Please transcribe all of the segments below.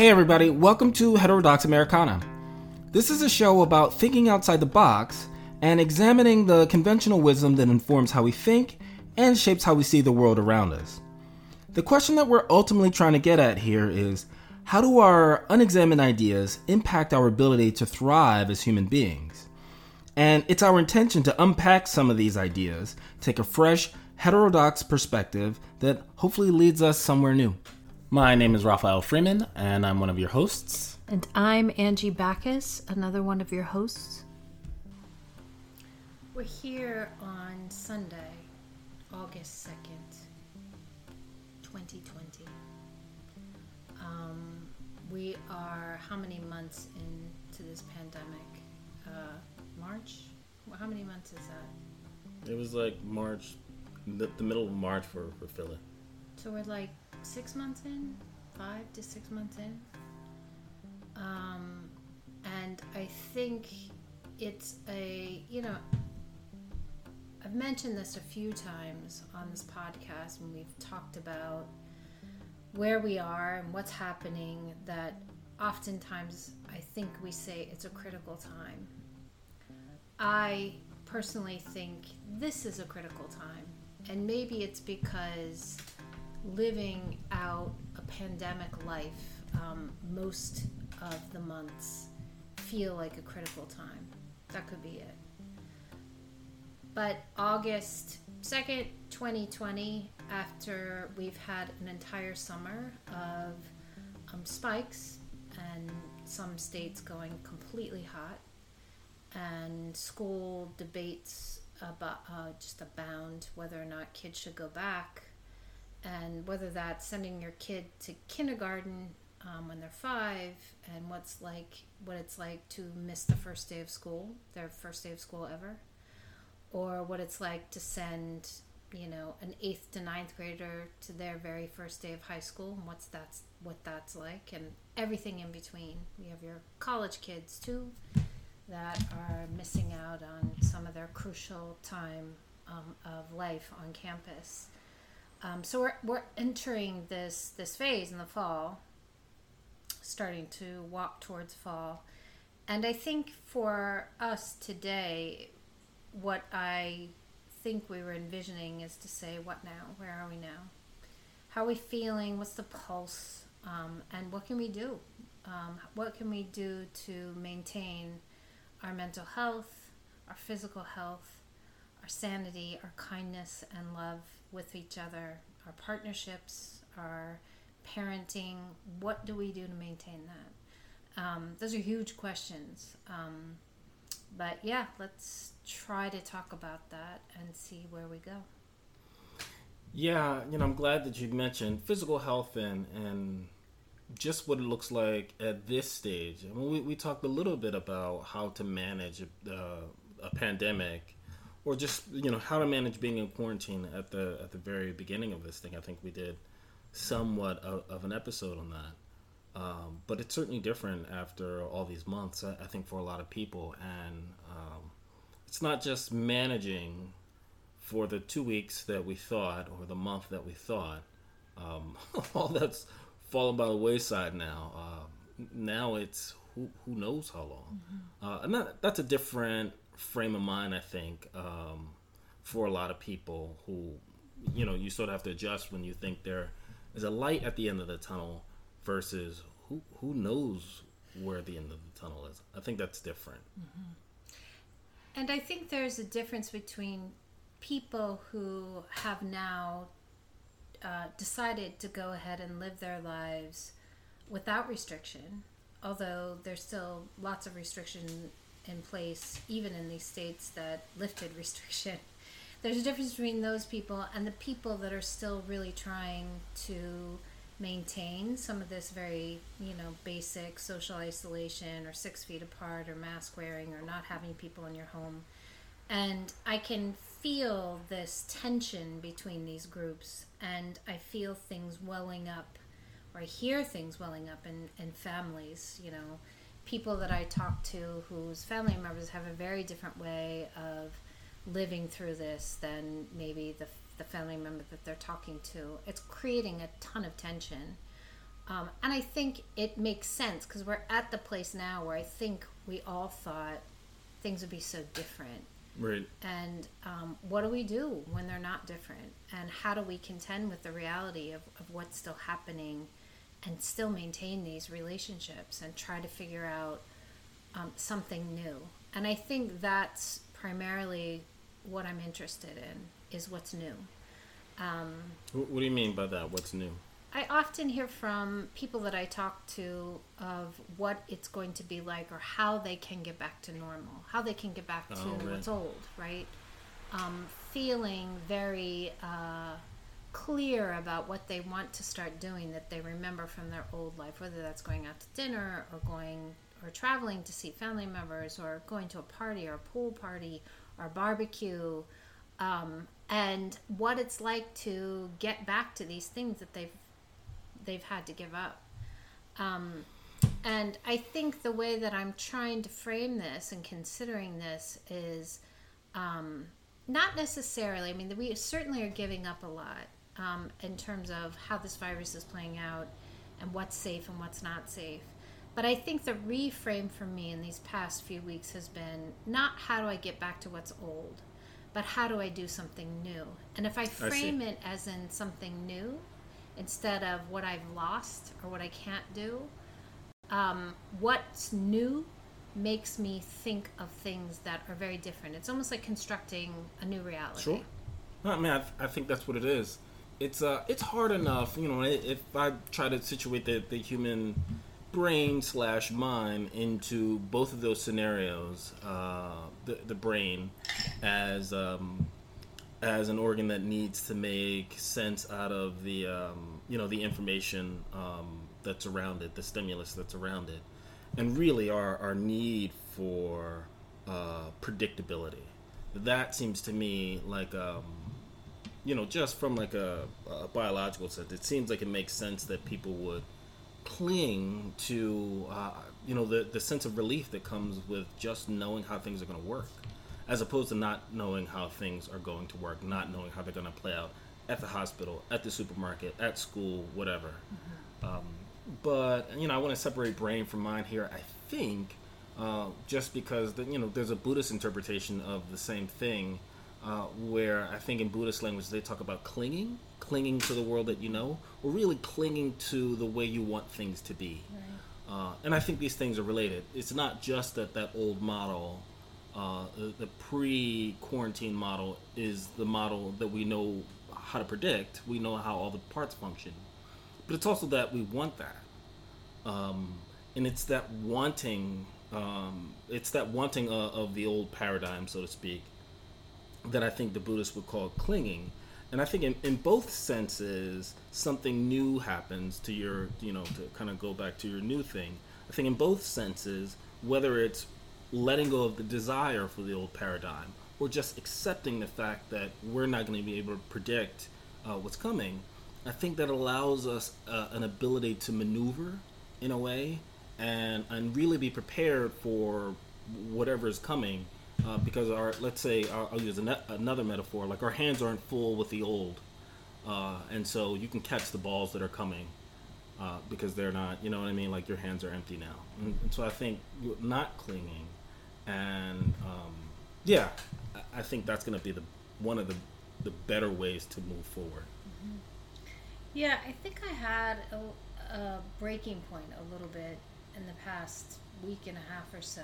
Hey, everybody, welcome to Heterodox Americana. This is a show about thinking outside the box and examining the conventional wisdom that informs how we think and shapes how we see the world around us. The question that we're ultimately trying to get at here is how do our unexamined ideas impact our ability to thrive as human beings? And it's our intention to unpack some of these ideas, take a fresh, heterodox perspective that hopefully leads us somewhere new. My name is Raphael Freeman, and I'm one of your hosts. And I'm Angie Bacchus, another one of your hosts. We're here on Sunday, August 2nd, 2020. Um, we are how many months into this pandemic? Uh, March? How many months is that? It was like March, the, the middle of March for, for Philly. So we're like six months in, five to six months in. Um, and I think it's a, you know, I've mentioned this a few times on this podcast when we've talked about where we are and what's happening that oftentimes I think we say it's a critical time. I personally think this is a critical time. And maybe it's because living out a pandemic life, um, most of the months feel like a critical time. That could be it. But August 2nd, 2020, after we've had an entire summer of um, spikes and some states going completely hot, and school debates about uh, just abound whether or not kids should go back and whether that's sending your kid to kindergarten um, when they're five and what's like what it's like to miss the first day of school their first day of school ever or what it's like to send you know an eighth to ninth grader to their very first day of high school and what's that's what that's like and everything in between. You have your college kids too that are missing out on some of their crucial time um, of life on campus um, so we're, we're entering this this phase in the fall, starting to walk towards fall, and I think for us today, what I think we were envisioning is to say, what now? Where are we now? How are we feeling? What's the pulse? Um, and what can we do? Um, what can we do to maintain our mental health, our physical health, our sanity, our kindness and love with each other, our partnerships, our parenting. What do we do to maintain that? Um, those are huge questions. Um, but yeah, let's try to talk about that and see where we go. Yeah, you know, I'm glad that you mentioned physical health and and just what it looks like at this stage. I mean, we, we talked a little bit about how to manage uh, a pandemic or just you know how to manage being in quarantine at the at the very beginning of this thing. I think we did somewhat of, of an episode on that, um, but it's certainly different after all these months. I, I think for a lot of people, and um, it's not just managing for the two weeks that we thought or the month that we thought. Um, all that's fallen by the wayside now. Uh, now it's who who knows how long, mm-hmm. uh, and that, that's a different frame of mind, I think, um, for a lot of people who, you know, you sort of have to adjust when you think there is a light at the end of the tunnel versus who who knows where the end of the tunnel is. I think that's different. Mm-hmm. And I think there's a difference between people who have now uh, decided to go ahead and live their lives without restriction, although there's still lots of restriction in place, even in these states that lifted restriction. There's a difference between those people and the people that are still really trying to maintain some of this very, you know, basic social isolation or six feet apart or mask wearing or not having people in your home. And I can feel this tension between these groups and I feel things welling up or I hear things welling up in, in families, you know people that I talk to whose family members have a very different way of living through this than maybe the the family member that they're talking to. It's creating a ton of tension. Um, and I think it makes sense because we're at the place now where I think we all thought things would be so different. Right. And um, what do we do when they're not different? And how do we contend with the reality of, of what's still happening and still maintain these relationships and try to figure out um, something new? And I think that's primarily what I'm interested in is what's new. Um, what, what do you mean by that? What's new? I often hear from people that I talk to of what it's going to be like or how they can get back to normal, how they can get back to Oh, what's old, right? Um, feeling very uh, clear about what they want to start doing that they remember from their old life, whether that's going out to dinner or going or traveling to see family members or going to a party or a pool party or barbecue um, and what it's like to get back to these things that they've they've had to give up. Um, and I think the way that I'm trying to frame this and considering this is um, not necessarily. I mean, we certainly are giving up a lot um, in terms of how this virus is playing out and what's safe and what's not safe. But I think the reframe for me in these past few weeks has been not how do I get back to what's old, but how do I do something new? And if I frame it as in something new instead of what I've lost or what I can't do, um, what's new makes me think of things that are very different. It's almost like constructing a new reality. Sure. No, I mean, I, I think that's what it is. It's uh, it's hard enough, you know. If I try to situate the, the human brain slash mind into both of those scenarios, uh, the the brain as um, as an organ that needs to make sense out of the um, you know the information um, that's around it, the stimulus that's around it, and really our our need for uh, predictability. That seems to me like um, you know just from like a, a biological sense, it seems like it makes sense that people would cling to uh, you know the the sense of relief that comes with just knowing how things are going to work as opposed to not knowing how things are going to work, not knowing how they're going to play out at the hospital, at the supermarket, at school, whatever. Um, but you know, I want to separate brain from mind here. I think uh, just because the, you know there's a Buddhist interpretation of the same thing, uh, where I think in Buddhist language they talk about clinging, clinging to the world that you know, or really clinging to the way you want things to be. Uh, and I think these things are related. It's not just that that old model, uh, the, the pre-quarantine model, is the model that we know how to predict. We know how all the parts function, but it's also that we want that, um, and it's that wanting. Um, it's that wanting uh, of the old paradigm, so to speak, that I think the Buddhists would call clinging. And I think in, in both senses, something new happens to your, you know, to kind of go back to your new thing. I think in both senses, whether it's letting go of the desire for the old paradigm or just accepting the fact that we're not going to be able to predict uh, what's coming, I think that allows us uh, an ability to maneuver in a way and, and really be prepared for whatever is coming uh, because our let's say I'll, I'll use an, another metaphor like our hands aren't full with the old uh, and so you can catch the balls that are coming uh, because they're not you know what I mean? Like your hands are empty now. And, and so I think not clinging and um, yeah I- think that's going to be the one of the the better ways to move forward Yeah, I think I had a, a breaking point a little bit in the past week and a half or so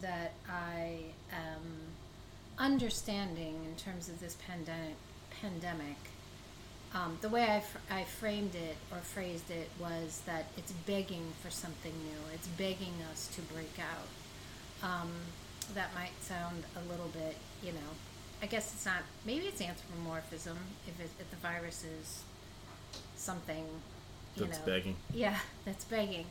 that I am understanding in terms of this pandemic. Pandemic. Um, the way I, fr- I framed it or phrased it was that it's begging for something new. It's begging us to break out. Um, that might sound a little bit, you know, I guess it's not. Maybe it's anthropomorphism if, it, if the virus is something you that's know. begging. Yeah that's begging.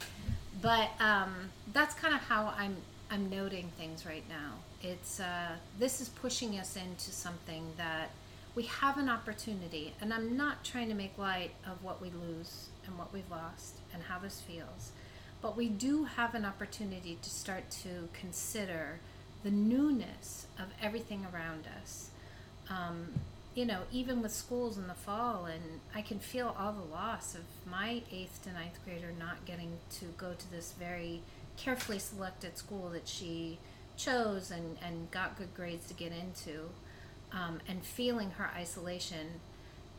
But um, that's kind of how i'm i'm noting things right now. It's uh, this is pushing us into something that we have an opportunity and i'm not trying to make light of what we lose and what we've lost and how this feels but we do have an opportunity to start to consider the newness of everything around us. Um, you know, even with schools in the fall, and I can feel all the loss of my eighth to ninth grader not getting to go to this very carefully selected school that she chose and, and got good grades to get into, um, and feeling her isolation,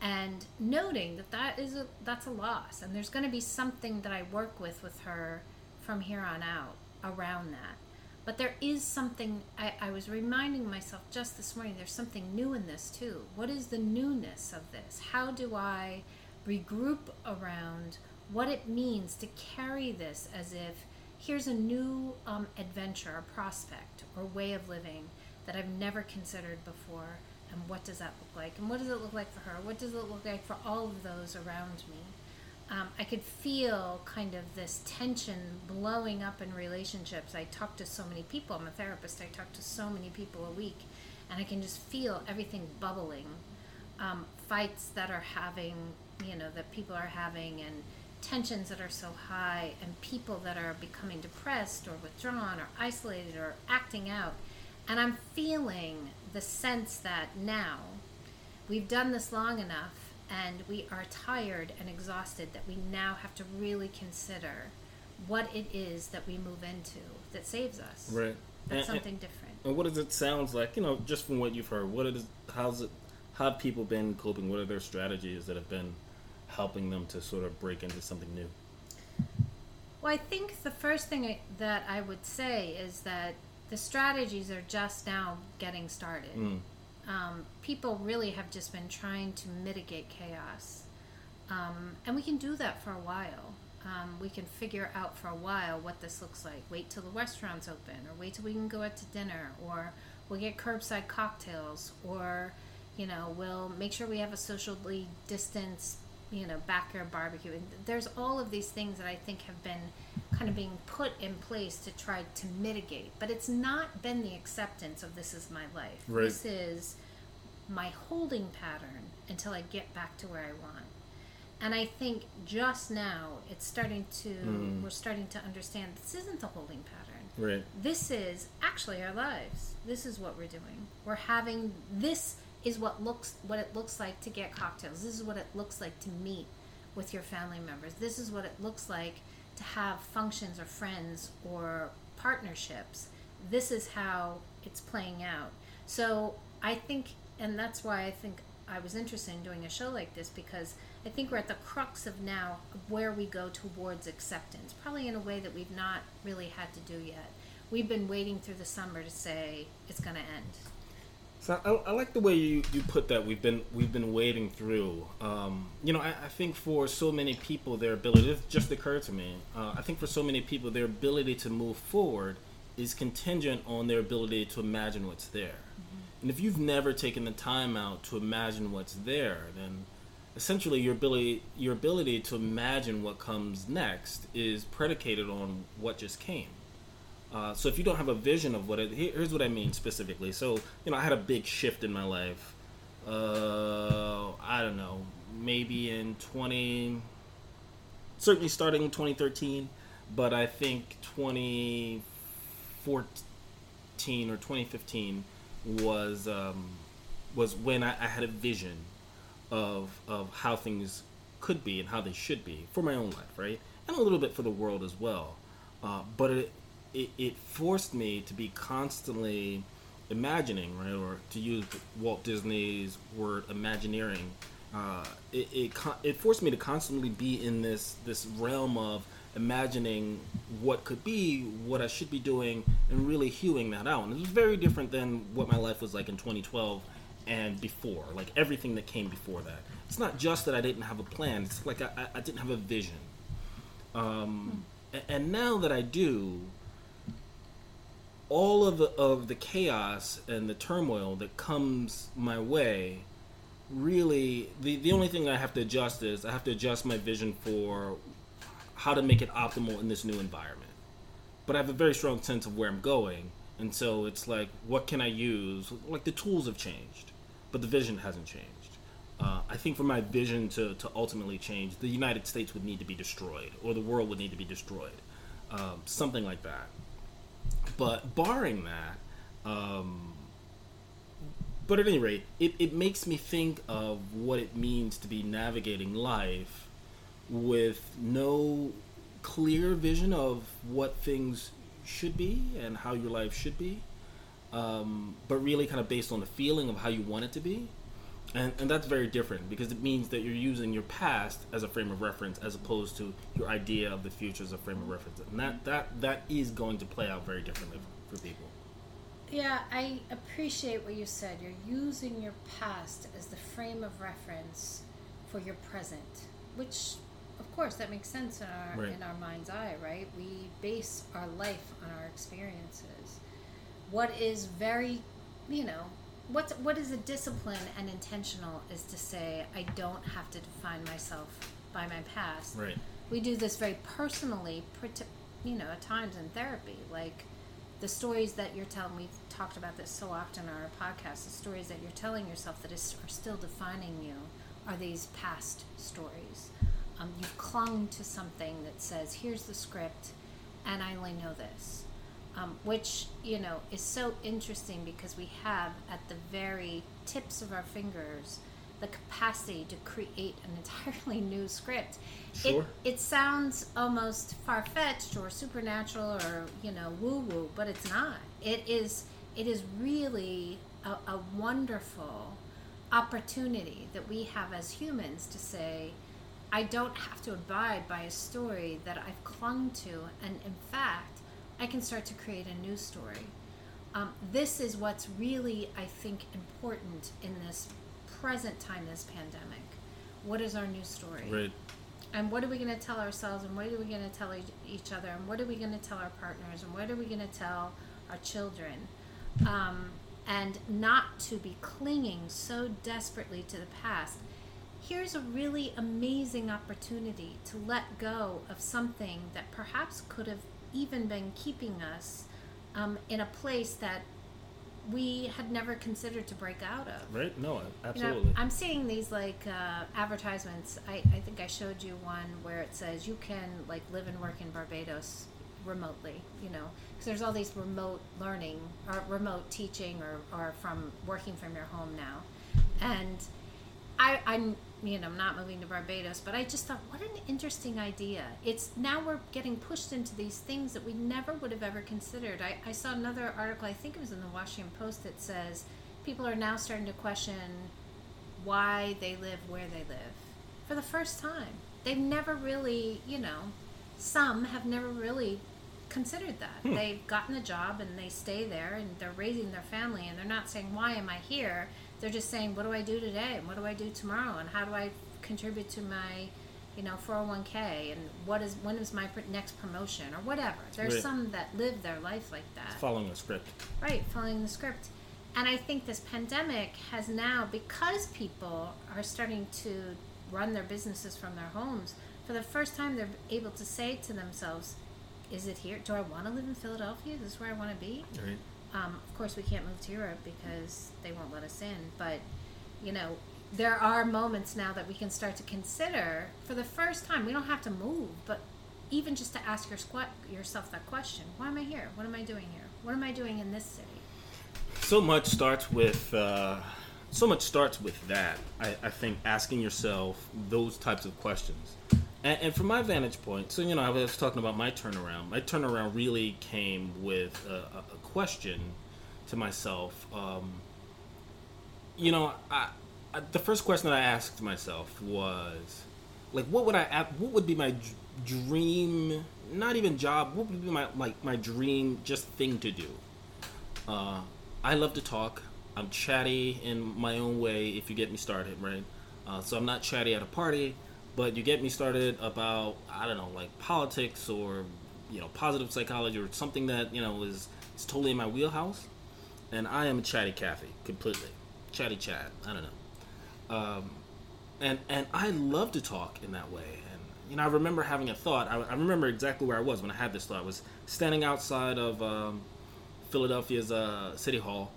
and noting that that is a that's a loss, and there's going to be something that I work with with her from here on out around that but there is something, I, I, was reminding myself just this morning, there's something new in this too. What is the newness of this? How do I regroup around what it means to carry this as if here's a new um, adventure, a prospect, or way of living that I've never considered before? And what does that look like? And what does it look like for her? What does it look like for all of those around me? um, I could feel kind of this tension blowing up in relationships. I talk to so many people. I'm a therapist. I talk to so many people a week, and I can just feel everything bubbling. Um, fights that are having, you know, that people are having, and tensions that are so high, and people that are becoming depressed or withdrawn or isolated or acting out. And I'm feeling the sense that now we've done this long enough and we are tired and exhausted that we now have to really consider what it is that we move into that saves us. Right. That's and, something different. And what does it sounds like? You know, just from what you've heard, what is how's it? How have people been coping? What are their strategies that have been helping them to sort of break into something new? Well, I think the first thing I, that I would say is that the strategies are just now getting started. Mm um, people really have just been trying to mitigate chaos. Um, and we can do that for a while. Um, we can figure out for a while what this looks like. Wait till the restaurant's open, or wait till we can go out to dinner, or we'll get curbside cocktails, or you know, we'll make sure we have a socially distanced, you know, backyard barbecue. And there's all of these things that I think have been kind of being put in place to try to mitigate. But it's not been the acceptance of this is my life. Right. This is my holding pattern until I get back to where I want. And I think just now it's starting to mm. we're starting to understand this isn't the holding pattern. Right. This is actually our lives. This is what we're doing. We're having this is what looks what it looks like to get cocktails. This is what it looks like to meet with your family members. This is what it looks like to have functions or friends or partnerships. This is how it's playing out. So I think, and that's why I think I was interested in doing a show like this because I think we're at the crux of now where we go towards acceptance, probably in a way that we've not really had to do yet. We've been waiting through the summer to say it's going to end. So I, I, like the way you, you put that. We've been we've been wading through. Um, you know, I, I, think for so many people, their ability it just occurred to me. Uh, I think for so many people, their ability to move forward is contingent on their ability to imagine what's there. Mm-hmm. And if you've never taken the time out to imagine what's there, then essentially your ability your ability to imagine what comes next is predicated on what just came. Uh, so if you don't have a vision of what it, here's what I mean specifically. So you know, I had a big shift in my life. Uh, I don't know, maybe in 20, certainly starting in 2013, but I think 2014 or 2015 was um, was when I, I had a vision of of how things could be and how they should be for my own life, right, and a little bit for the world as well. Uh, but it it, it forced me to be constantly imagining, right, or to use Walt Disney's word, imagineering. Uh, it, it it forced me to constantly be in this this realm of imagining what could be, what I should be doing, and really hewing that out. And it was very different than what my life was like in 2012 and before, like everything that came before that. It's not just that I didn't have a plan; it's like I, I didn't have a vision. Um, and now that I do, all of the, of the chaos and the turmoil that comes my way really the, the only thing i have to adjust is i have to adjust my vision for how to make it optimal in this new environment. But i have a very strong sense of where i'm going and so it's like what can i use? Like the tools have changed but the vision hasn't changed. Uh, i think for my vision to, to ultimately change the united states would need to be destroyed or the world would need to be destroyed um, something like that but barring that, um, but at any rate, it, it makes me think of what it means to be navigating life with no clear vision of what things should be and how your life should be, um, but really kind of based on the feeling of how you want it to be. And, and that's very different because it means that you're using your past as a frame of reference as opposed to your idea of the future as a frame of reference. And that, that, that is going to play out very differently for, people. Yeah, I appreciate what you said. You're using your past as the frame of reference for your present, which, of course, that makes sense in our Right. in our mind's eye, right? We base our life on our experiences. What is very, you know, what what is a discipline and intentional is to say I don't have to define myself by my past Right. we do this very personally, you know, at times in therapy. Like the stories that you're telling, we've talked about this so often on our podcast, the stories that you're telling yourself that is, are still defining you are these past stories. Um, you've clung to something that says, here's the script, and I only know this. Um, which, you know, is so interesting because we have at the very tips of our fingers the capacity to create an entirely new script. Sure. It, it sounds almost far fetched or supernatural or you know woo woo, but it's not. It is. It is really a, a wonderful opportunity that we have as humans to say, I don't have to abide by a story that I've clung to, and in fact, I can start to create a new story. Um, this is what's really, I think, important in this present time, this pandemic. What is our new story? Right. And what are we going to tell ourselves? And what are we going to tell each- each other? And what are we going to tell our partners? And what are we going to tell our children? Um, and not to be clinging so desperately to the past. Here's a really amazing opportunity to let go of something that perhaps could have even been keeping us um, in a place that we had never considered to break out of. Right? No, You know, absolutely. I'm seeing these like uh, advertisements. I, I think I showed you one where it says you can like live and work in Barbados remotely. You know, because there's all these remote learning or remote teaching or, or from working from your home now, and I, I'm you know not moving to Barbados, but I just thought what an interesting idea. It's now we're getting pushed into these things that we never would have ever considered. I, I saw another article, I think it was in the Washington Post, that says people are now starting to question why they live where they live for the first time. They've never really, you know, some have never really considered that. Hmm. They've gotten a job and they stay there and they're raising their family and they're not saying, why am I here? They're just saying, what do I do today and what do I do tomorrow and how do I contribute to my, you know, 401k and what is, when is my next promotion or whatever. There's Right. some that live their life like that. Following the script. Right, following the script. And I think this pandemic has now, because people are starting to run their businesses from their homes, for the first time they're able to say to themselves, is it here? Do I want to live in Philadelphia? Is this where I want to be? Right. Um, of course, we can't move to Europe because they won't let us in. But, you know, there are moments now that we can start to consider for the first time. We don't have to move, but even just to ask your squ- yourself that question why am I here? What am I doing here? What am I doing in this city? so much starts with uh, so much starts with that I, I think asking yourself those types of questions and, and from my vantage point so you know i was talking about my turnaround my turnaround really came with a, a, question to myself um, you know I, I, the first question that i asked myself was like what would i what would be my dream not even job what would be my like my dream just thing to do uh, I love to talk. I'm chatty in my own way if you get me started, right? Uh, so I'm not chatty at a party, but you get me started about, I don't know, like politics or, you know, positive psychology or something that, you know, is, is totally in my wheelhouse. And I am a chatty Cathy, completely. Chatty chat. I don't know. Um, and, and I love to talk in that way. And, you know, I remember having a thought. I, I remember exactly where I was when I had this thought. I was standing outside of, um, Philadelphia's uh, City Hall,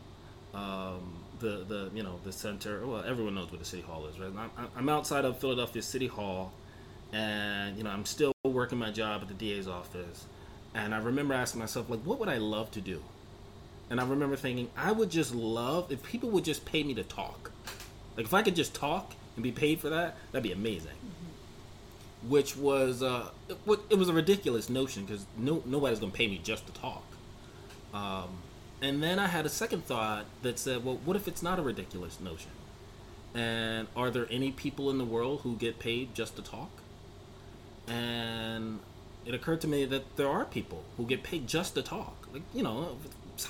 um, the the you know the center. Well, everyone knows what the City Hall is, right? I'm, I'm outside of Philadelphia City Hall, and you know I'm still working my job at the DA's office, and I remember asking myself like, what would I love to do? And I remember thinking, I would just love if people would just pay me to talk. Like if I could just talk and be paid for that, that'd be amazing. Mm-hmm. Which was uh, it, it, was a ridiculous notion because no nobody's gonna pay me just to talk. Um, and then I had a second thought that said, well, what if it's not a ridiculous notion? And are there any people in the world who get paid just to talk? And it occurred to me that there are people who get paid just to talk. Like, you know,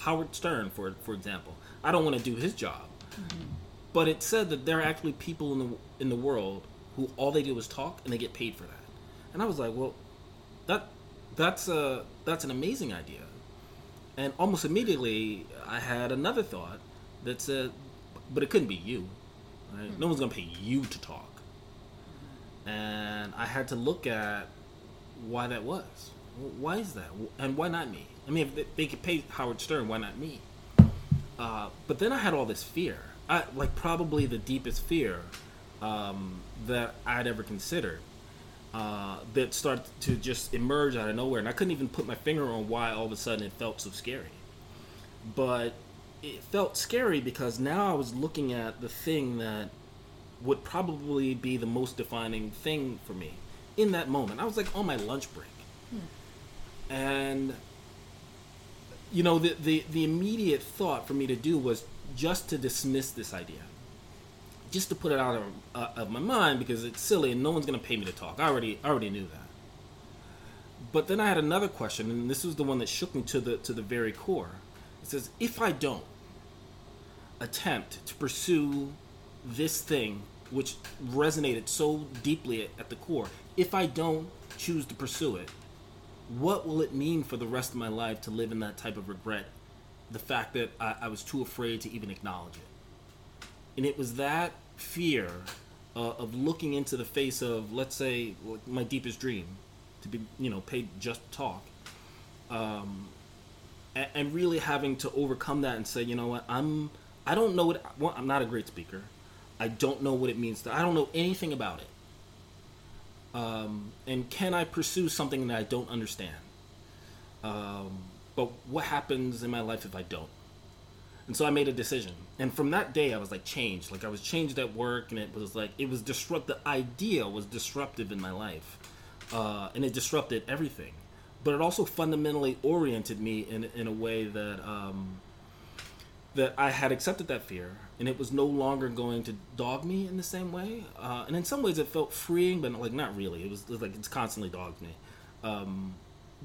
Howard Stern, for for example. I don't want to do his job, mm-hmm. but it said that there are actually people in the in the world who all they do is talk and they get paid for that. And I was like, well, that that's a that's an amazing idea. And almost immediately, I had another thought that said, but it couldn't be you. Right? Mm-hmm. No one's gonna pay you to talk. And I had to look at why that was. Why is that? And why not me? I mean, if they could pay Howard Stern, why not me? Uh, but then I had all this fear. I, like probably the deepest fear um, that I'd ever considered. Uh, that started to just emerge out of nowhere, and I couldn't even put my finger on why all of a sudden it felt so scary. But it felt scary because now I was looking at the thing that would probably be the most defining thing for me in that moment. I was like on my lunch break, hmm. and you know, the, the, the immediate thought for me to do was just to dismiss this idea. Just to put it out of, uh, of my mind because it's silly and no one's going to pay me to talk. I already, I already knew that. But then I had another question, and this was the one that shook me to the, to the very core. It says, if I don't attempt to pursue this thing which resonated so deeply at, the core, if I don't choose to pursue it, what will it mean for the rest of my life to live in that type of regret? The fact that I, I was too afraid to even acknowledge it. And it was that fear uh, of looking into the face of, let's say, my deepest dream, to be, you know, paid just to talk, um, and, and really having to overcome that and say, you know what, I'm, I don't know what, well, I'm not a great speaker. I don't know what it means to, I don't know anything about it. Um, and can I pursue something that I don't understand? Um, but what happens in my life if I don't? And so I made a decision. And from that day, I was like changed. Like I was changed at work, and it was like it was disrupt. The idea was disruptive in my life, uh, and it disrupted everything. But it also fundamentally oriented me in in a way that um, that I had accepted that fear and it was no longer going to dog me in the same way. Uh, and in some ways, it felt freeing, but like not really. It was, it was like it's constantly dogged me. Um,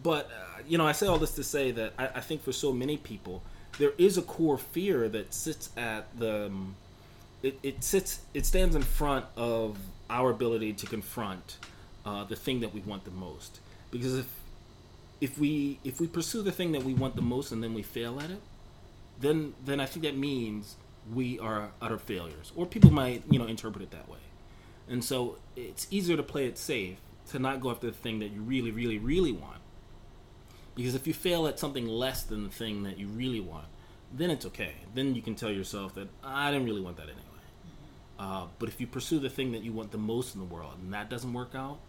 but uh, you know, I say all this to say that I, I, think for so many people, there is a core fear that sits at the. Um, it, it sits. It stands in front of our ability to confront uh, the thing that we want the most. Because if if we if we pursue the thing that we want the most and then we fail at it, then then I think that means we are utter failures, or people might you know interpret it that way. And so it's easier to play it safe to not go after the thing that you really, really, really want. Because if you fail at something less than the thing that you really want, then it's okay. Then you can tell yourself that I didn't really want that anyway. Uh, but if you pursue the thing that you want the most in the world and that doesn't work out,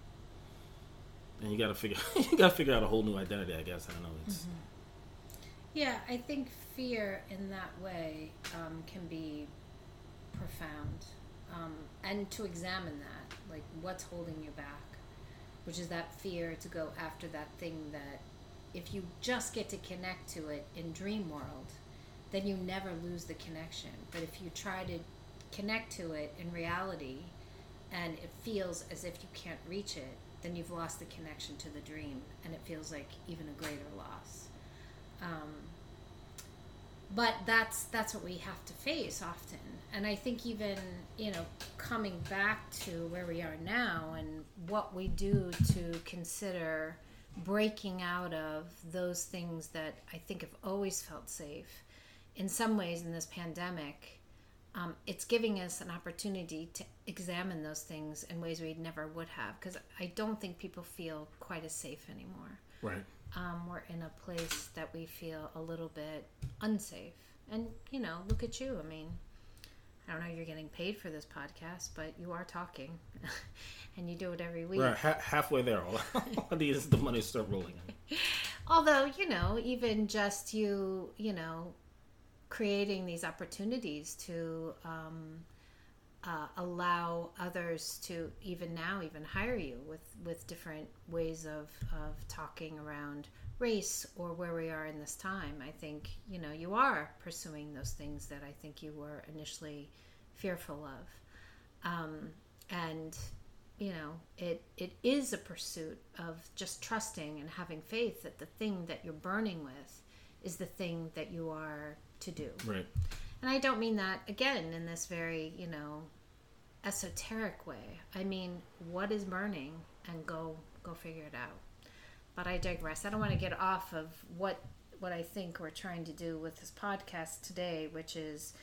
then you gotta figure you gotta figure out a whole new identity. I guess I don't know. It's, mm-hmm. Yeah, I think fear in that way um, can be profound. Um, and to examine that, like what's holding you back, which is that fear to go after that thing that if you just get to connect to it in dream world, then you never lose the connection. But if you try to connect to it in reality and it feels as if you can't reach it, then you've lost the connection to the dream and it feels like even a greater loss. Um, but that's that's what we have to face often. And i think even you know coming back to where we are now and what we do to consider breaking out of those things that i think have always felt safe in some ways in this pandemic um, it's giving us an opportunity to examine those things in ways we never would have because i don't think people feel quite as safe anymore. Right um, we're in a place that we feel a little bit unsafe. And, you know, look at you. I mean, I don't know you're getting paid for this podcast, but you are talking and you do it every week. Right, ha- halfway there. All I the money start rolling Although, you know, even just you, you know, creating these opportunities to um, uh, allow others to even now even hire you with with different ways of of talking around race or where we are in this time. I think you know you are pursuing those things that i think you were initially fearful of. Um, and you know it it is a pursuit of just trusting and having faith that the thing that you're burning with is the thing that you are to do. Right and I don't mean that again in this very, you know, esoteric way. I mean, what is burning and go go figure it out. But I digress. I don't want to get off of what what I think we're trying to do with this podcast today, which is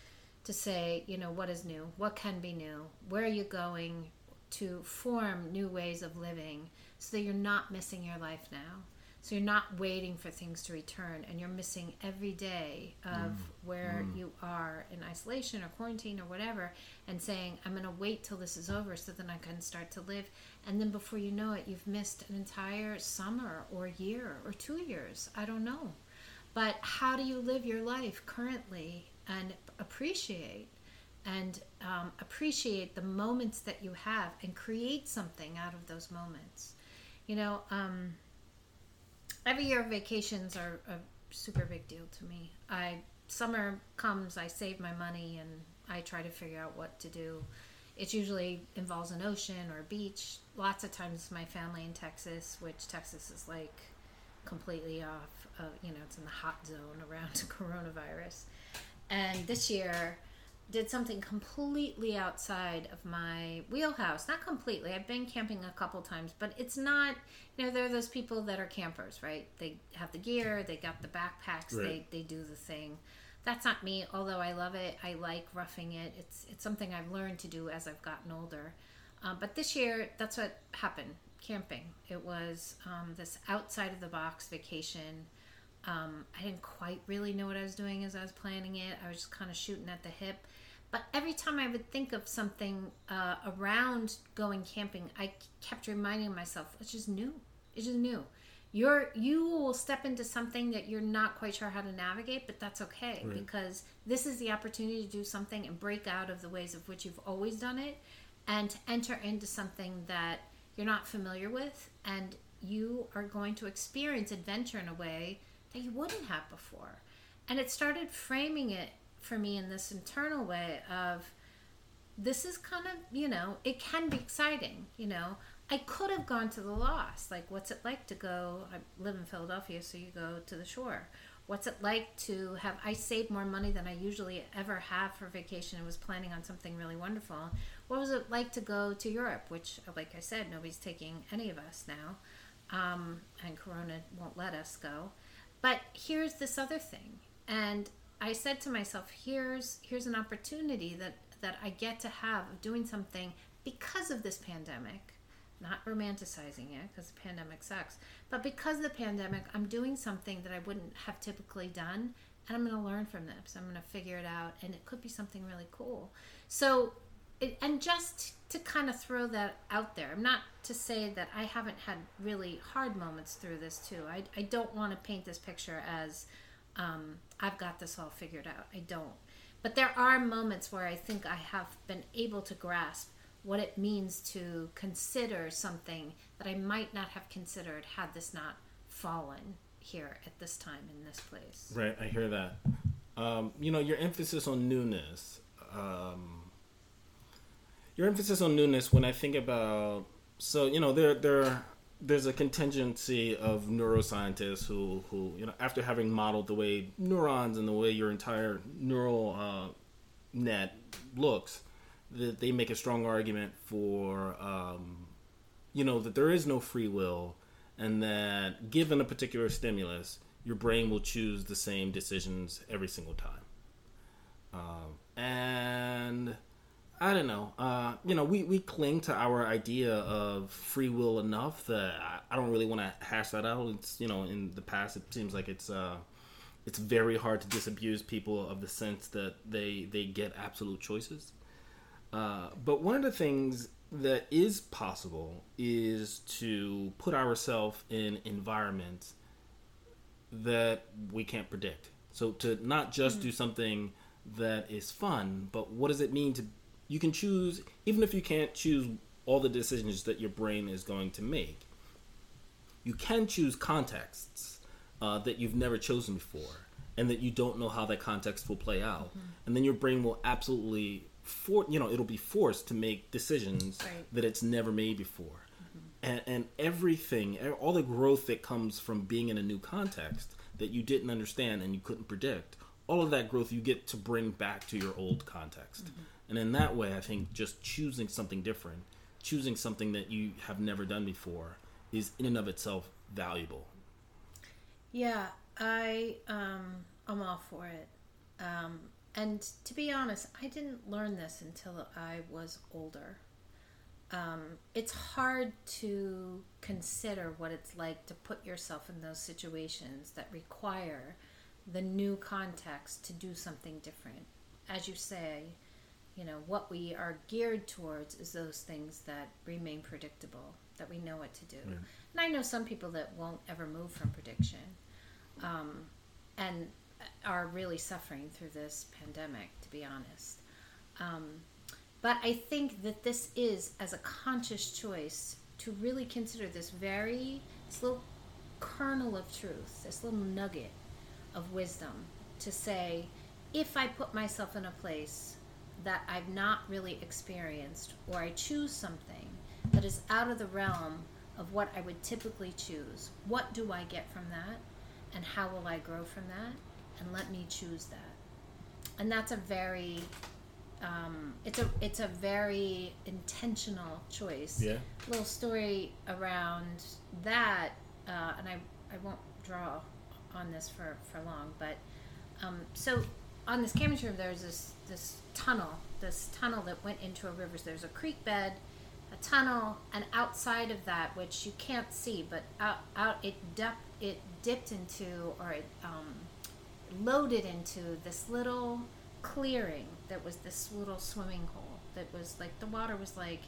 to say, you know, what is new? What can be new? Where are you going to form new ways of living so that you're not missing your life now? So you're not waiting for things to return and you're missing every day of mm. where mm. you are in isolation or quarantine or whatever and saying, I'm going to wait till this is over so then I can start to live. And then before you know it, you've missed an entire summer or year or two years. I don't know. But how do you live your life currently and appreciate? And um, appreciate the moments that you have and create something out of those moments. You know, um, every year vacations are a super big deal to me. I summer comes, I save my money and I try to figure out what to do. It usually involves an ocean or a beach. Lots of times, my family in Texas, which Texas is like completely off. Of, you know, it's in the hot zone around coronavirus. And this year, did something completely outside of my wheelhouse. Not completely. I've been camping a couple times, but it's not, you know, there are those people that are campers, right? They have the gear, they got the backpacks, right. they, they do the thing. That's not me, although I love it. I like roughing it. It's, it's something I've learned to do as I've gotten older. Um, but this year, that's what happened camping. It was um, this outside of the box vacation. Um, I didn't quite really know what I was doing as I was planning it. I was just kind of shooting at the hip. But every time I would think of something uh, around going camping, I kept reminding myself, it's just new. It's just new. You're you will step into something that you're not quite sure how to navigate, but that's okay right. because this is the opportunity to do something and break out of the ways of which you've always done it, and to enter into something that you're not familiar with, and you are going to experience adventure in a way that you wouldn't have before. And it started framing it for me in this internal way of this is kind of you know it can be exciting you know. I could have gone to the lost like what's it like to go i live in philadelphia so you go to the shore. What's it like to have i saved more money than i usually ever have for vacation and was planning on something really wonderful. What was it like to go to europe which like i said nobody's taking any of us now. Um, and corona won't let us go but here's this other thing and I said to myself, here's here's an opportunity that that I get to have of doing something because of this pandemic. Not romanticizing it because the pandemic sucks, but because of the pandemic, I'm doing something that I wouldn't have typically done, and I'm going to learn from this. I'm going to figure it out, and it could be something really cool. So, it, and just to kind of throw that out there, I'm not to say that I haven't had really hard moments through this too. I, I don't want to paint this picture as um, I've got this all figured out. I don't. But there are moments where I think I have been able to grasp what it means to consider something that I might not have considered had this not fallen here at this time in this place. Right, I hear that. Um, you know, your emphasis on newness. Um, your emphasis on newness. When I think about, so you know, there there there's a contingency of neuroscientists who, who you know after having modeled the way neurons and the way your entire neural uh, net looks that they make a strong argument for um, you know that there is no free will and that given a particular stimulus your brain will choose the same decisions every single time um, and I don't know. Uh, you know, we, we cling to our idea of free will enough that I, I don't really want to hash that out. It's you know, in the past, it seems like it's uh, it's very hard to disabuse people of the sense that they they get absolute choices. Uh, but one of the things that is possible is to put ourselves in environments that we can't predict. So to not just mm-hmm. do something that is fun, but what does it mean to you can choose even if you can't choose all the decisions that your brain is going to make. You can choose contexts uh, that you've never chosen before and that you don't know how that context will play out. Mm-hmm. And then your brain will absolutely for you know, it'll be forced to make decisions right. that it's never made before. Mm-hmm. And, and everything, all the growth that comes from being in a new context that you didn't understand and you couldn't predict, all of that growth you get to bring back to your old context. Mm-hmm. And in that way, I think just choosing something different, choosing something that you have never done before, is in and of itself valuable. Yeah, I um, I'm all for it. Um, and to be honest, I didn't learn this until I was older. Um, it's hard to consider what it's like to put yourself in those situations that require the new context to do something different. As you say, you know, what we are geared towards is those things that remain predictable, that we know what to do. Yeah. And I know some people that won't ever move from prediction um, and are really suffering through this pandemic, to be honest. Um, but I think that this is, as a conscious choice, to really consider this very, this little kernel of truth, this little nugget of wisdom to say, if I put myself in a place that I've not really experienced, or I choose something that is out of the realm of what I would typically choose, what do I get from that? And how will I grow from that? And let me choose that. And that's a very um, it's a it's a very intentional choice. Yeah. Little story around that, uh, and I I won't draw on this for for long, but um, so on this camping trip, there's this this tunnel, this tunnel that went into a river. So there's a creek bed, a tunnel, and outside of that, which you can't see, but out out it dip, it dipped into or it um, loaded into this little clearing that was this little swimming hole that was like the water was like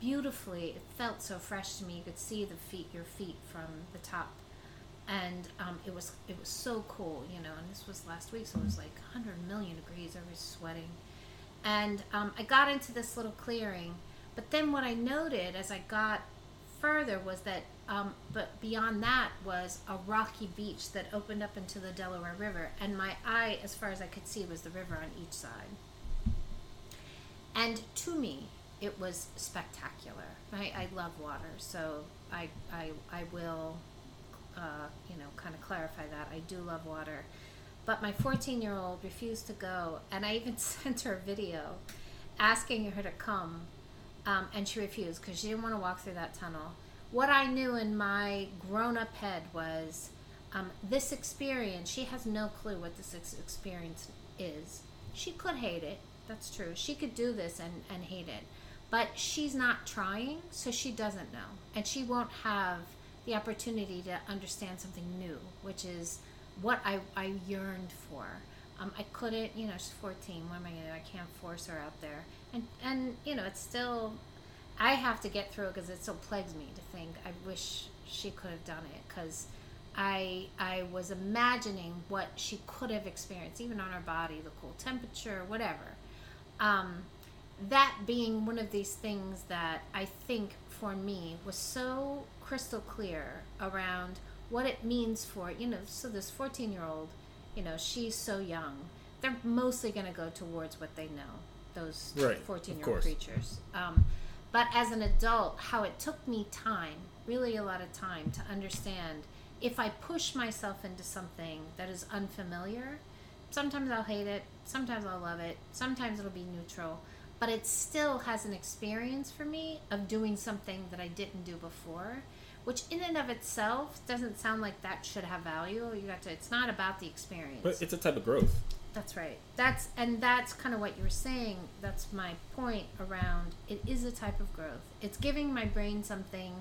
beautifully it felt so fresh to me you could see the feet your feet from the top and um, it was it was so cool, you know. And this was last week, so it was like 100 million degrees. I was sweating, and um, I got into this little clearing. But then what I noted as I got further was that, um, but beyond that was a rocky beach that opened up into the Delaware River, and my eye, as far as I could see, was the river on each side. And to me, it was spectacular. I, I love water, so I, I, I will uh, you know, kind of clarify that. I do love water. But my 14 year old refused to go, and I even sent her a video asking her to come, um, and she refused because she didn't want to walk through that tunnel. What I knew in my grown up head was um, this experience, she has no clue what this experience is. She could hate it, that's true. She could do this and, and hate it. But she's not trying, so she doesn't know. And she won't have the opportunity to understand something new, which is what I, I yearned for. Um, I couldn't, you know, she's 14. What am I going to do? I can't force her out there. And, and you know, it's still, I have to get through it because it still plagues me to think I wish she could have done it because I, I was imagining what she could have experienced, even on her body, the cool temperature, whatever. Um, that being one of these things that I think for me was so crystal clear around what it means for you know so this 14 year old you know she's so young. They're mostly going to go towards what they know those 14 year old creatures. Um, but as an adult how it took me time really a lot of time to understand if i push myself into something that is unfamiliar sometimes i'll hate it sometimes i'll love it sometimes it'll be neutral but it still has an experience for me of doing something that i didn't do before which in and of itself doesn't sound like that should have value. You got to. It's not about the experience. But it's a type of growth. That's right. That's and that's kind of what you were saying. That's my point around. It is a type of growth. It's giving my brain something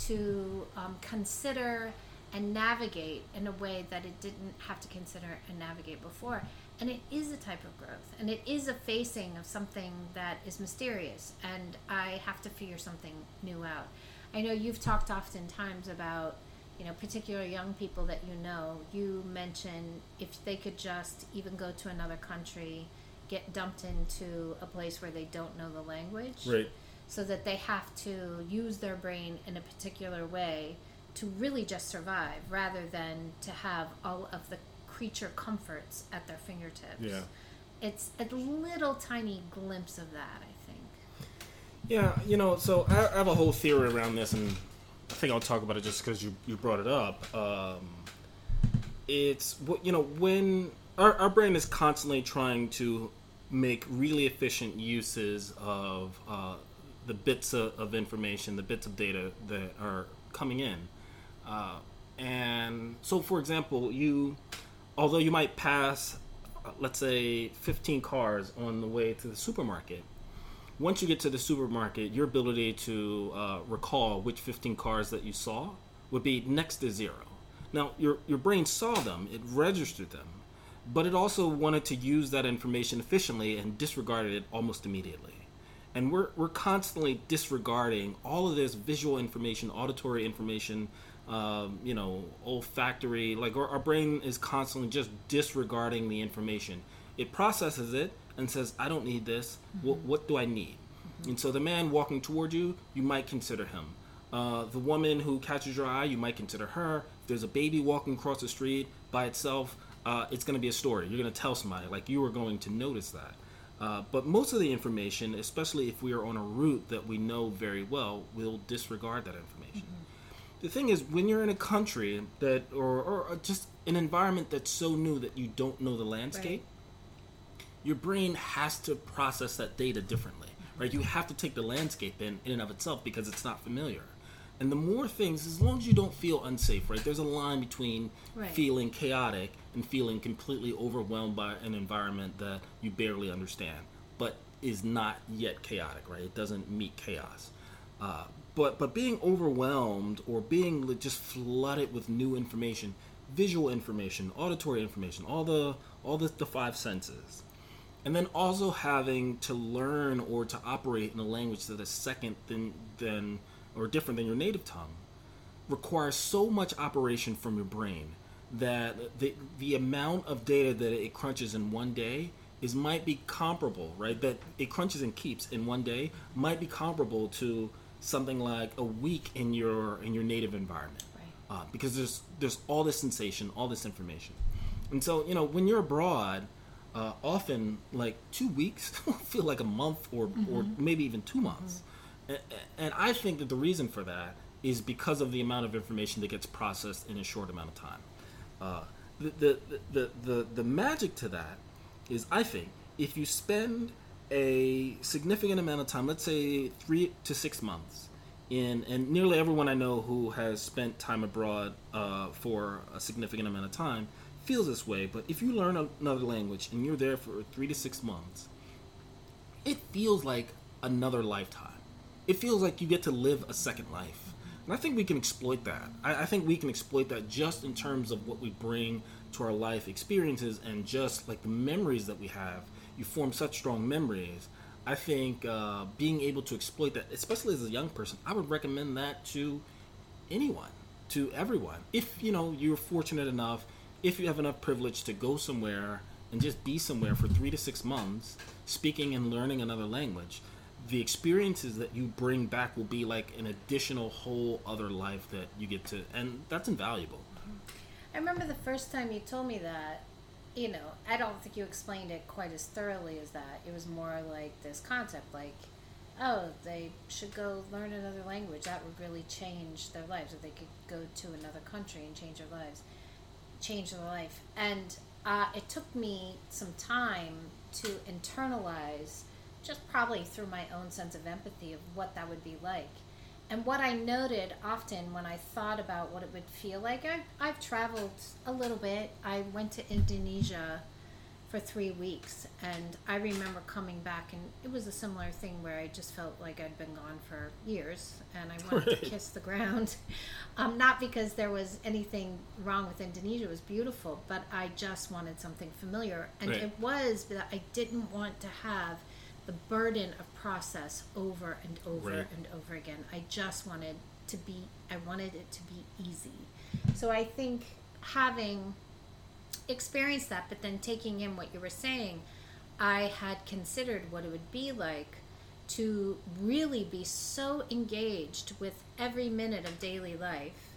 to um, consider and navigate in a way that it didn't have to consider and navigate before. And it is a type of growth, and it is a facing of something that is mysterious, and I have to figure something new out. I know you've talked oftentimes about, you know, particular young people that you know, you mention if they could just even go to another country, get dumped into a place where they don't know the language. Right. So that they have to use their brain in a particular way to really just survive rather than to have all of the creature comforts at their fingertips. Yeah. It's a little tiny glimpse of that, I think. Yeah, you know, so I, have a whole theory around this, and I think I'll talk about it just because you, you brought it up. Um, it's what you know when our, our brain is constantly trying to make really efficient uses of uh, the bits of, of, information, the bits of data that are coming in. Uh, and so, for example, you, although you might pass, uh, let's say, 15 cars on the way to the supermarket, once you get to the supermarket, your ability to uh, recall which 15 cars that you saw would be next to zero. Now, your, your brain saw them, it registered them, but it also wanted to use that information efficiently and disregarded it almost immediately. And we're, we're constantly disregarding all of this visual information, auditory information, um, you know, olfactory. Like our, our brain is constantly just disregarding the information. It processes it, and says, I don't need this. Mm-hmm. What, what, do I need? Mm-hmm. And so the man walking toward you, you might consider him. Uh, the woman who catches your eye, you might consider her. If there's a baby walking across the street by itself, uh, it's going to be a story. You're going to tell somebody, like you are going to notice that. Uh, but most of the information, especially if we are on a route that we know very well, we'll disregard that information. Mm-hmm. The thing is, when you're in a country that, or, or just an environment that's so new that you don't know the landscape, right your brain has to process that data differently, right? You have to take the landscape in in and of itself because it's not familiar. And the more things, as long as you don't feel unsafe, right? There's a line between right. feeling chaotic and feeling completely overwhelmed by an environment that you barely understand, but is not yet chaotic, right? It doesn't meet chaos. Uh, but but being overwhelmed or being just flooded with new information, visual information, auditory information, all the all the, the five senses, and then also having to learn or to operate in a language that is second than than or different than your native tongue requires so much operation from your brain that the the amount of data that it crunches in one day is might be comparable, right? That it crunches and keeps in one day might be comparable to something like a week in your in your native environment, right. uh, because there's there's all this sensation, all this information, and so you know when you're abroad, uh, often like two weeks feel like a month or, mm-hmm. or maybe even two months. Mm-hmm. And, and, I think that the reason for that is because of the amount of information that gets processed in a short amount of time. Uh, the, the, the, the, the magic to that is, I think, if you spend a significant amount of time, let's say three to six months, in and nearly everyone I know who has spent time abroad uh, for a significant amount of time feels this way, but if you learn another language and you're there for three to six months, it feels like another lifetime. It feels like you get to live a second life. And I think we can exploit that. I, I think we can exploit that just in terms of what we bring to our life experiences and just like the memories that we have. You form such strong memories. I think uh, being able to exploit that, especially as a young person, I would recommend that to anyone, to everyone. If you know you're fortunate enough if you have enough privilege to go somewhere and just be somewhere for three to six months, speaking and learning another language, the experiences that you bring back will be like an additional whole other life that you get to, and that's invaluable. I remember the first time you told me that, you know, I don't think you explained it quite as thoroughly as that. It was more like this concept, like, oh, they should go learn another language. That would really change their lives, or they could go to another country and change their lives changed my life. And uh, it took me some time to internalize, just probably through my own sense of empathy, of what that would be like. And what I noted often when I thought about what it would feel like, I, I've traveled a little bit. I went to Indonesia for three weeks. And I remember coming back, and it was a similar thing where I just felt like I'd been gone for years, and I wanted right. to kiss the ground. Um, not because there was anything wrong with Indonesia; it was beautiful, but I just wanted something familiar, and right. it was that I didn't want to have the burden of process over and over Right. and over again. I just wanted to be, I wanted it to be easy. So I think having experienced that, but then taking in what you were saying, I had considered what it would be like to really be so engaged with every minute of daily life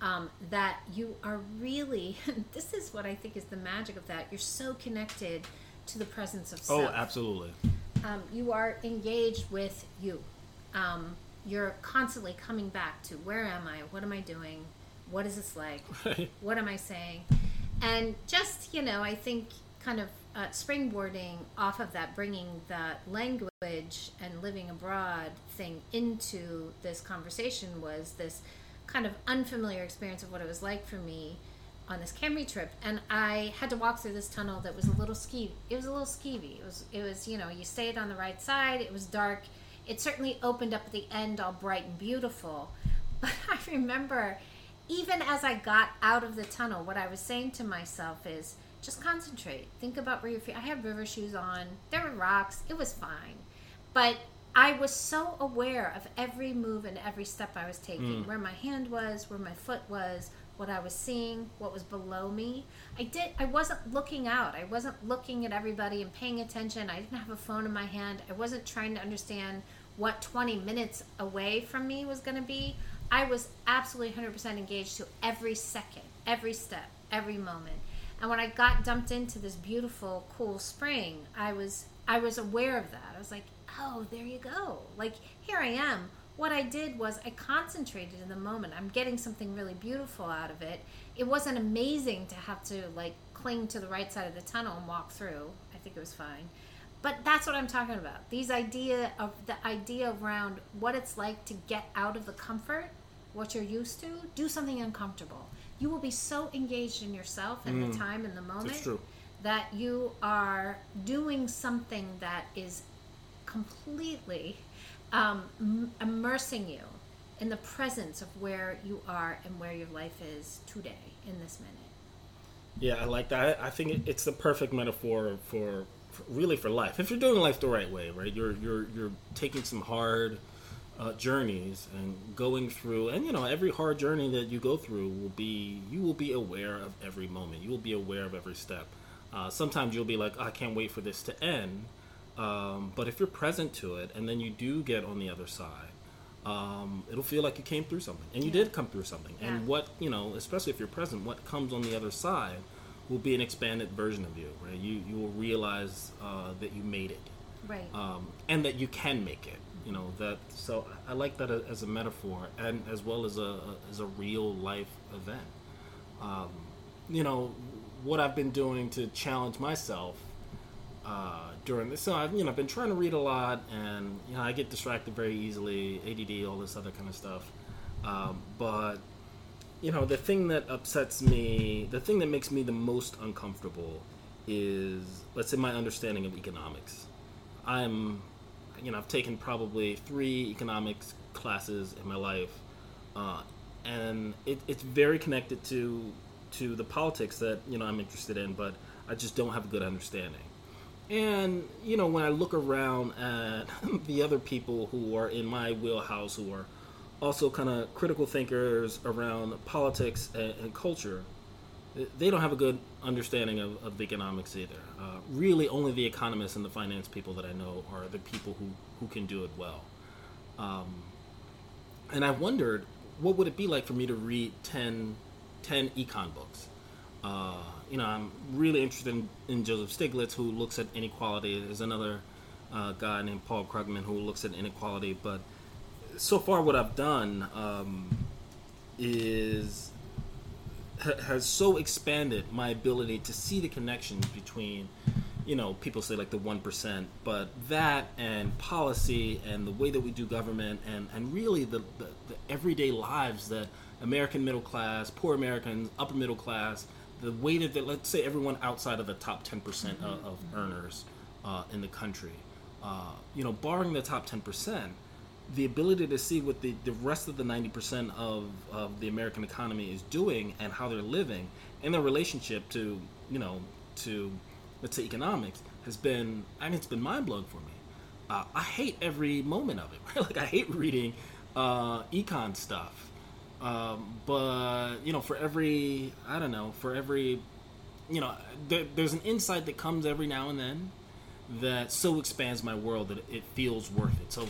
um, that you are really, this is what I think is the magic of that, you're so connected to the presence of self. Oh, absolutely. um, you are engaged with you. Um, you're constantly coming back to where am I? What am I doing? What is this like? Right. What am I saying? And just, you know, I think kind of uh, springboarding off of that, bringing that language and living abroad thing into this conversation was this kind of unfamiliar experience of what it was like for me on this camping trip, and I had to walk through this tunnel that was a little ski. It was a little skeevy. It was, it was, you know, you stayed on the right side. It was dark. It certainly opened up at the end, all bright and beautiful. But I remember, even as I got out of the tunnel, what I was saying to myself is, just concentrate. Think about where your feet. I had river shoes on. There were rocks. It was fine, but I was so aware of every move and every step I was taking, mm. where my hand was, where my foot was, what I was seeing, what was below me. I did I wasn't looking out. I wasn't looking at everybody and paying attention. I didn't have a phone in my hand. I wasn't trying to understand what 20 minutes away from me was going to be. I was absolutely 100% engaged to every second, every step, every moment. And when I got dumped into this beautiful, cool spring, I was I was aware of that. I was like, "Oh, there you go. Like here I am." What I did was I concentrated in the moment. I'm getting something really beautiful out of it. It wasn't amazing to have to like cling to the right side of the tunnel and walk through. I think it was fine. But that's what I'm talking about. These idea of the idea around what it's like to get out of the comfort, what you're used to, do something uncomfortable. You will be so engaged in yourself and the time and the moment that you are doing something that is completely um, immersing you in the presence of where you are and where your life is today in this minute. Yeah, I like that. I, I think it, it's the perfect metaphor for, for really for life. If you're doing life the right way, right? You're you're you're taking some hard uh, journeys and going through, and you know, every hard journey that you go through will be you will be aware of every moment. You will be aware of every step. Uh, sometimes you'll be like, I can't wait for this to end. Um, but if you're present to it, and then you do get on the other side, um, it'll feel like you came through something, and you Yeah. did come through something. Yeah. And what you know, especially if you're present, what comes on the other side will be an expanded version of you. Right? You you will realize uh, that you made it, Right. um, and that you can make it. You know that. So I like that as a metaphor, and as well as a as a real life event. Um, you know what I've been doing to challenge myself uh, during this. So I've you know I've been trying to read a lot, and you know I get distracted very easily, ADD, all this other kind of stuff. Um, but you know the thing that upsets me, the thing that makes me the most uncomfortable, is let's say my understanding of economics. I'm, you know, I've taken probably three economics classes in my life, uh, and it, it's very connected to to the politics that you know I'm interested in, but I just don't have a good understanding. And you know, when I look around at the other people who are in my wheelhouse, who are also kind of critical thinkers around politics and, and culture, they don't have a good understanding of, of economics either. Uh, really, only the economists and the finance people that I know are the people who, who can do it well. Um, and I wondered, what would it be like for me to read 10, 10 econ books? Uh, you know, I'm really interested in, in Joseph Stiglitz, who looks at inequality. There's another uh, guy named Paul Krugman who looks at inequality. But so far, what I've done um, is ha- has so expanded my ability to see the connections between you know people say like the 1% but that and policy and the way that we do government and and really the, the, the everyday lives that american middle class poor americans upper middle class the way that, that let's say everyone outside of the top 10% of, of earners uh, in the country uh, you know barring the top 10% the ability to see what the, the rest of the 90% of, of the American economy is doing and how they're living and their relationship to, you know, to, let's say, economics has been, I mean, it's been mind blowing for me. uh, I hate every moment of it. Right? Like I hate reading uh, econ stuff. Um, but you know, for every I don't know, for every you know, there, there's an insight that comes every now and then that so expands my world that it feels worth it. So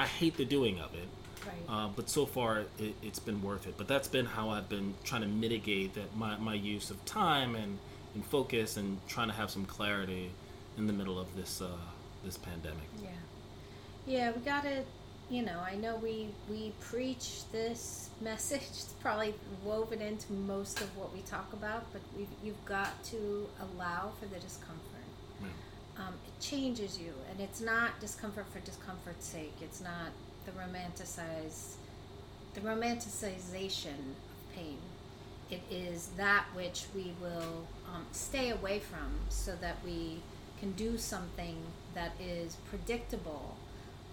I hate the doing of it. Right. Uh, but so far, it, has been worth it. But that's been how I've been trying to mitigate that my, my use of time and, and focus and trying to have some clarity in the middle of this uh, this pandemic. Yeah, yeah, we gotta. You know, I know we we preach this message. It's probably woven into most of what we talk about, but we've, you've got to allow for the discomfort. Changes you, and it's not discomfort for discomfort's sake. It's not the romanticize the romanticization of pain. It is that which we will um, stay away from, so that we can do something that is predictable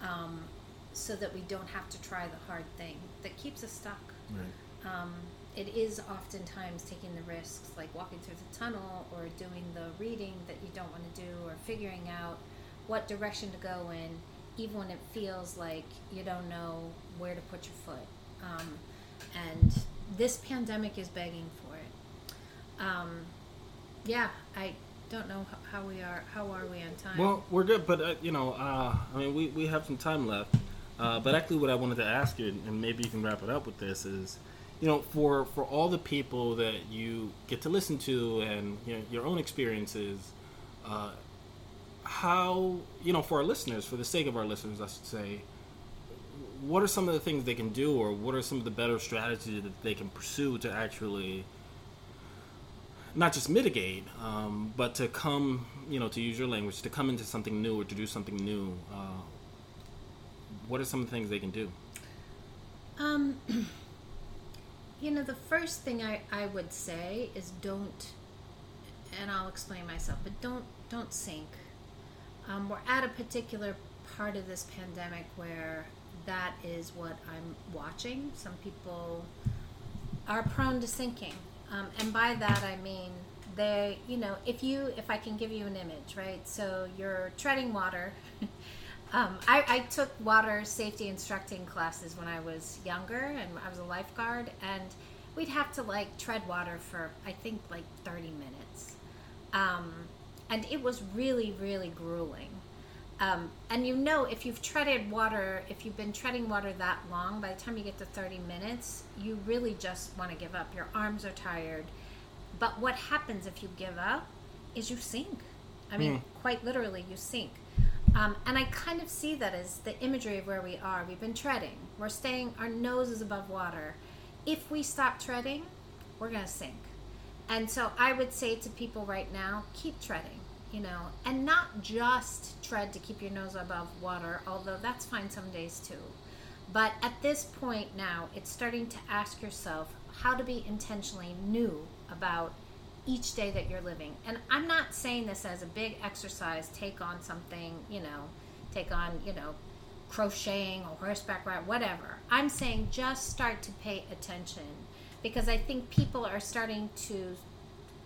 um, so that we don't have to try the hard thing that keeps us stuck. Right. Um, it is oftentimes taking the risks, like walking through the tunnel or doing the reading that you don't want to do, or figuring out what direction to go in, even when it feels like you don't know where to put your foot. Um, and this pandemic is begging for it. Um, yeah, I don't know how we are. How are we on time? Well, we're good, but uh, you know, uh, I mean, we, we have some time left. Uh, but actually, what I wanted to ask you, and maybe you can wrap it up with this, is, you know, for for all the people that you get to listen to and you know, your own experiences, uh, how you know, for our listeners, for the sake of our listeners, I should say, what are some of the things they can do, or what are some of the better strategies that they can pursue to actually not just mitigate, um, but to come, you know, to use your language, to come into something new or to do something new. Uh, what are some of the things they can do? Um, you know, the first thing I, I would say is don't, and I'll explain myself, but don't don't sink. Um, we're at a particular part of this pandemic where that is what I'm watching. Some people are prone to sinking um, and by that I mean they, you know, if you, if I can give you an image, right? So you're treading water. um, I, I, took water safety instructing classes when I was younger, and I was a lifeguard, and we'd have to like tread water for I think like 30 minutes, um, and it was really, really grueling. Um, and you know, if you've treaded water, if you've been treading water that long, by the time you get to 30 minutes, you really just want to give up. Your arms are tired. But what happens if you give up is you sink. I mean, mm. quite literally, you sink. Um, and I kind of see that as the imagery of where we are. We've been treading, we're staying, our nose is above water. If we stop treading, we're going to sink. And so I would say to people right now keep treading you know, and not just tread to keep your nose above water, although that's fine some days too. But at this point now, it's starting to ask yourself how to be intentionally new about each day that you're living. And I'm not saying this as a big exercise, take on something, you know, take on, you know, crocheting or horseback ride, whatever. I'm saying just start to pay attention because I think people are starting to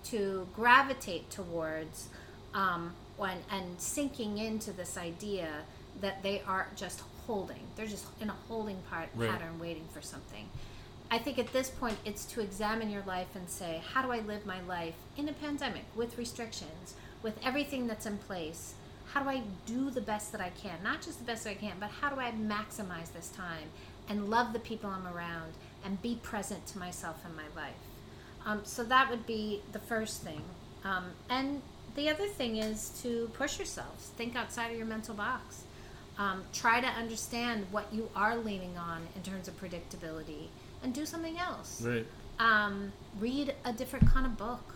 to gravitate towards um, when, and sinking into this idea that they are just holding. They're just in a holding part, right. pattern, waiting for something. I think at this point, it's to examine your life and say, how do I live my life in a pandemic with restrictions, with everything that's in place? How do I do the best that I can? Not just the best that I can, but how do I maximize this time and love the people I'm around and be present to myself in my life? Um, so that would be the first thing. Um, and the other thing is to push yourselves, think outside of your mental box. Um, try to understand what you are leaning on in terms of predictability and do something else. Right. Um, read a different kind of book.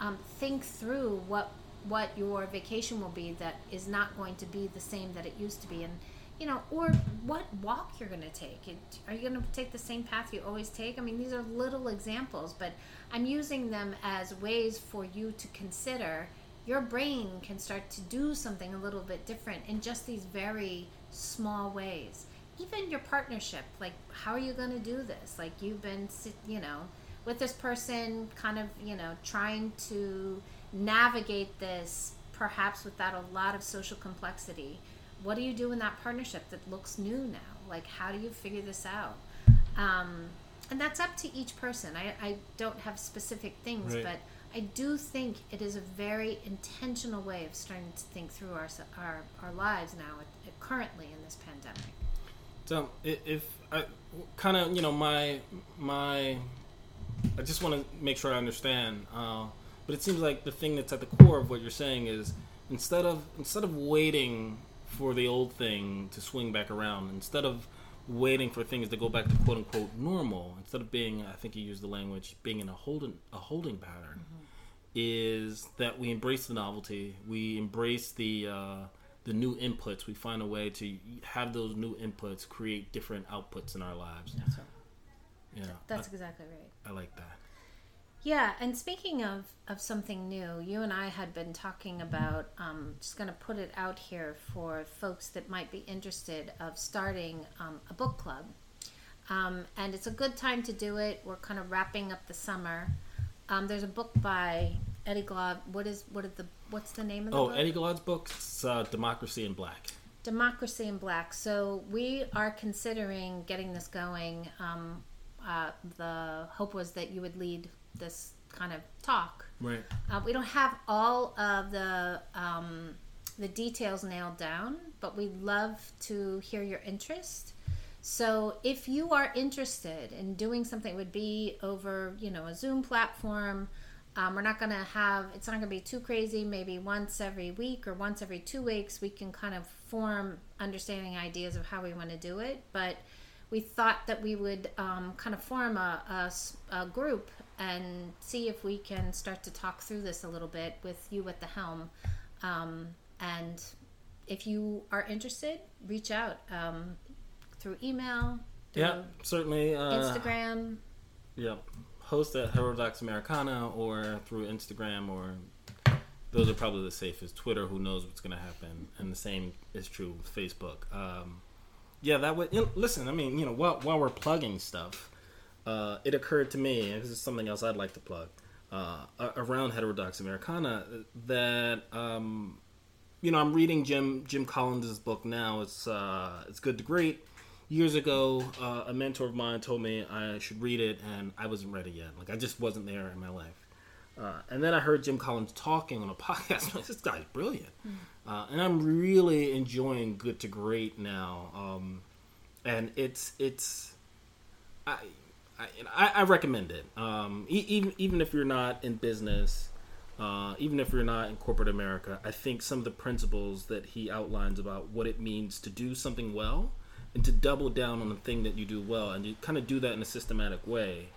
Um, think through what what your vacation will be that is not going to be the same that it used to be, and you know, or what walk you're going to take. Are you going to take the same path you always take? I mean, these are little examples, but I'm using them as ways for you to consider your brain can start to do something a little bit different in just these very small ways. Even your partnership, like how are you going to do this? Like you've been, you know, with this person, kind of, you know, trying to navigate this perhaps without a lot of social complexity. what do you do in that partnership that looks new now? Like, how do you figure this out? Um, and that's up to each person. I, I don't have specific things, Right. but I do think it is a very intentional way of starting to think through our our, our lives now, currently in this pandemic. So if I kind of you know my my I just want to make sure I understand. Uh, but it seems like the thing that's at the core of what you're saying is instead of instead of waiting for the old thing to swing back around, instead of waiting for things to go back to quote unquote normal, instead of being I think you used the language being in a holding a holding pattern, is that we embrace the novelty, we embrace the uh, the new inputs. We find a way to have those new inputs create different outputs in our lives. That's right. Yeah, That's exactly right. I, I like that. Yeah, and speaking of, of something new, you and I had been talking about, um, just going to put it out here for folks that might be interested of starting um, a book club. Um, and it's a good time to do it. We're kind of wrapping up the summer. Um, there's a book by Eddie Glaude. What is what is the what's the name of the Oh, book? Eddie Glaude's book, it's, uh, Democracy in Black. Democracy in Black. So we are considering getting this going. Um, uh, the hope was that you would lead this kind of talk. Right. Uh, we don't have all of the um, the details nailed down, but we'd love to hear your interest. So if you are interested in doing something, it would be over you know a Zoom platform. Um, we're not going to have it's not going to be too crazy. Maybe once every week or once every two weeks, we can kind of form understanding ideas of how we want to do it. But we thought that we would um, kind of form a group and see if we can start to talk through this a little bit with you at the helm. Um, and if you are interested, reach out um, through email, through Yeah, certainly. Uh, Instagram. Yeah, host at Heterodox Americana or through Instagram or those are probably the safest. Twitter, who knows what's going to happen, and the same is true with Facebook. Um, yeah, that would you know, listen. I mean, you know, while while we're plugging stuff, uh, it occurred to me, and this is something else I'd like to plug uh, around Heterodox Americana that. Um, you know, I'm reading Jim Jim Collins' book now. It's uh, it's good to great. Years ago, uh, a mentor of mine told me I should read it, and I wasn't ready yet. Like I just wasn't there in my life. Uh, and then I heard Jim Collins talking on a podcast. Like, this guy's brilliant, uh, and I'm really enjoying Good to Great now. Um, and it's it's I I, I recommend it. Um, even even if you're not in business, uh, even if you're not in corporate America, I think some of the principles that he outlines about what it means to do something well and to double down on the thing that you do well and you kind of do that in a systematic way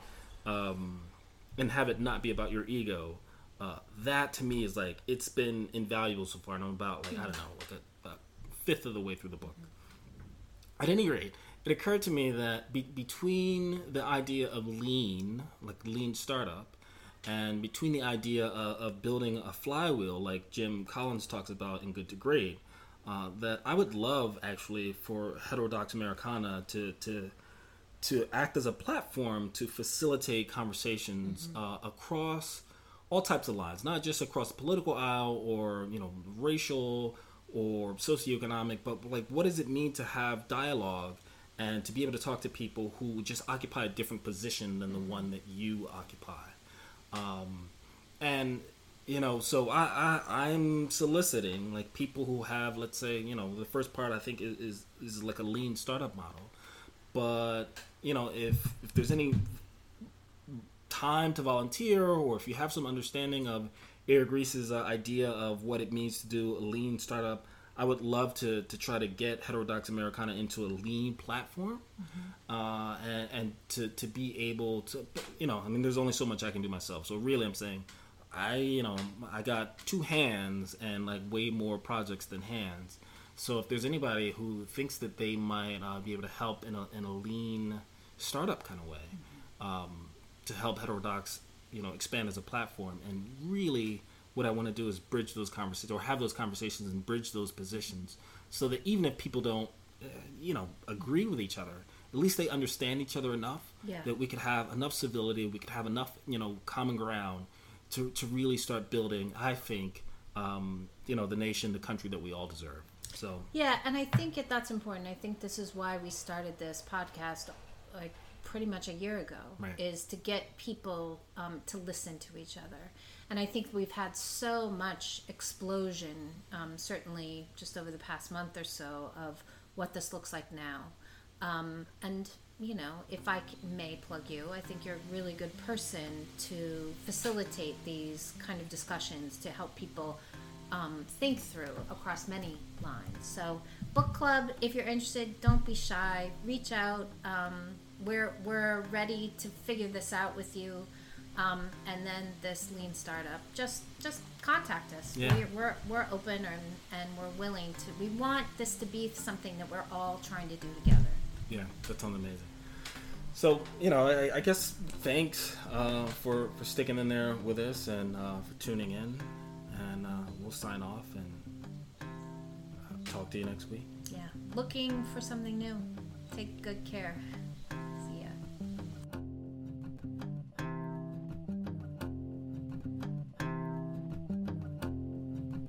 um, and have it not be about your ego. Uh, that to me is like it's been invaluable so far, and I'm about like I don't know, like a, a fifth of the way through the book. At any rate, it occurred to me that be- between the idea of lean, like lean startup, and between the idea of, of building a flywheel, like Jim Collins talks about in Good to Great, uh, that I would love actually for Heterodox Americana to to to act as a platform to facilitate conversations uh, across all types of lines, not just across the political aisle or you know racial or socioeconomic, but like what does it mean to have dialogue and to be able to talk to people who just occupy a different position than the one that you occupy, um, and you know, so I, I I'm soliciting like people who have, let's say, you know, the first part I think is is, is like a lean startup model, but you know, if if there's any time to volunteer or if you have some understanding of Eric Ries's uh, idea of what it means to do a lean startup, I would love to, to try to get Heterodox Americana into a lean platform uh, and, and to, to be able to, you know, I mean, there's only so much I can do myself. So really, I'm saying, I, you know, I got two hands and like way more projects than hands. So if there's anybody who thinks that they might uh, be able to help in a, in a lean startup kind of way, um, to help heterodox you know expand as a platform and really what i want to do is bridge those conversations or have those conversations and bridge those positions so that even if people don't uh, you know agree with each other at least they understand each other enough Yeah. that we could have enough civility we could have enough you know common ground to, to really start building i think um, you know the nation the country that we all deserve So Yeah, and I think it, that's important. I think this is why we started this podcast like pretty much a year ago Right. is to get people um, to listen to each other. And I think we've had so much explosion, um, certainly just over the past month or so, of what this looks like now. Um, and you know, if I may plug you, I think you're a really good person to facilitate these kind of discussions to help people um, think through across many lines. So, book club, if you're interested, don't be shy. Reach out. Um, we're we're ready to figure this out with you. Um, and then this lean startup, just just contact us. Yeah. We're, we're we're open and and we're willing to. We want this to be something that we're all trying to do together. yeah, that sounds amazing. So you know, I, I guess thanks uh, for for sticking in there with us and uh, for tuning in, and uh, we'll sign off and uh, talk to you next week. Yeah, looking for something new. Take good care.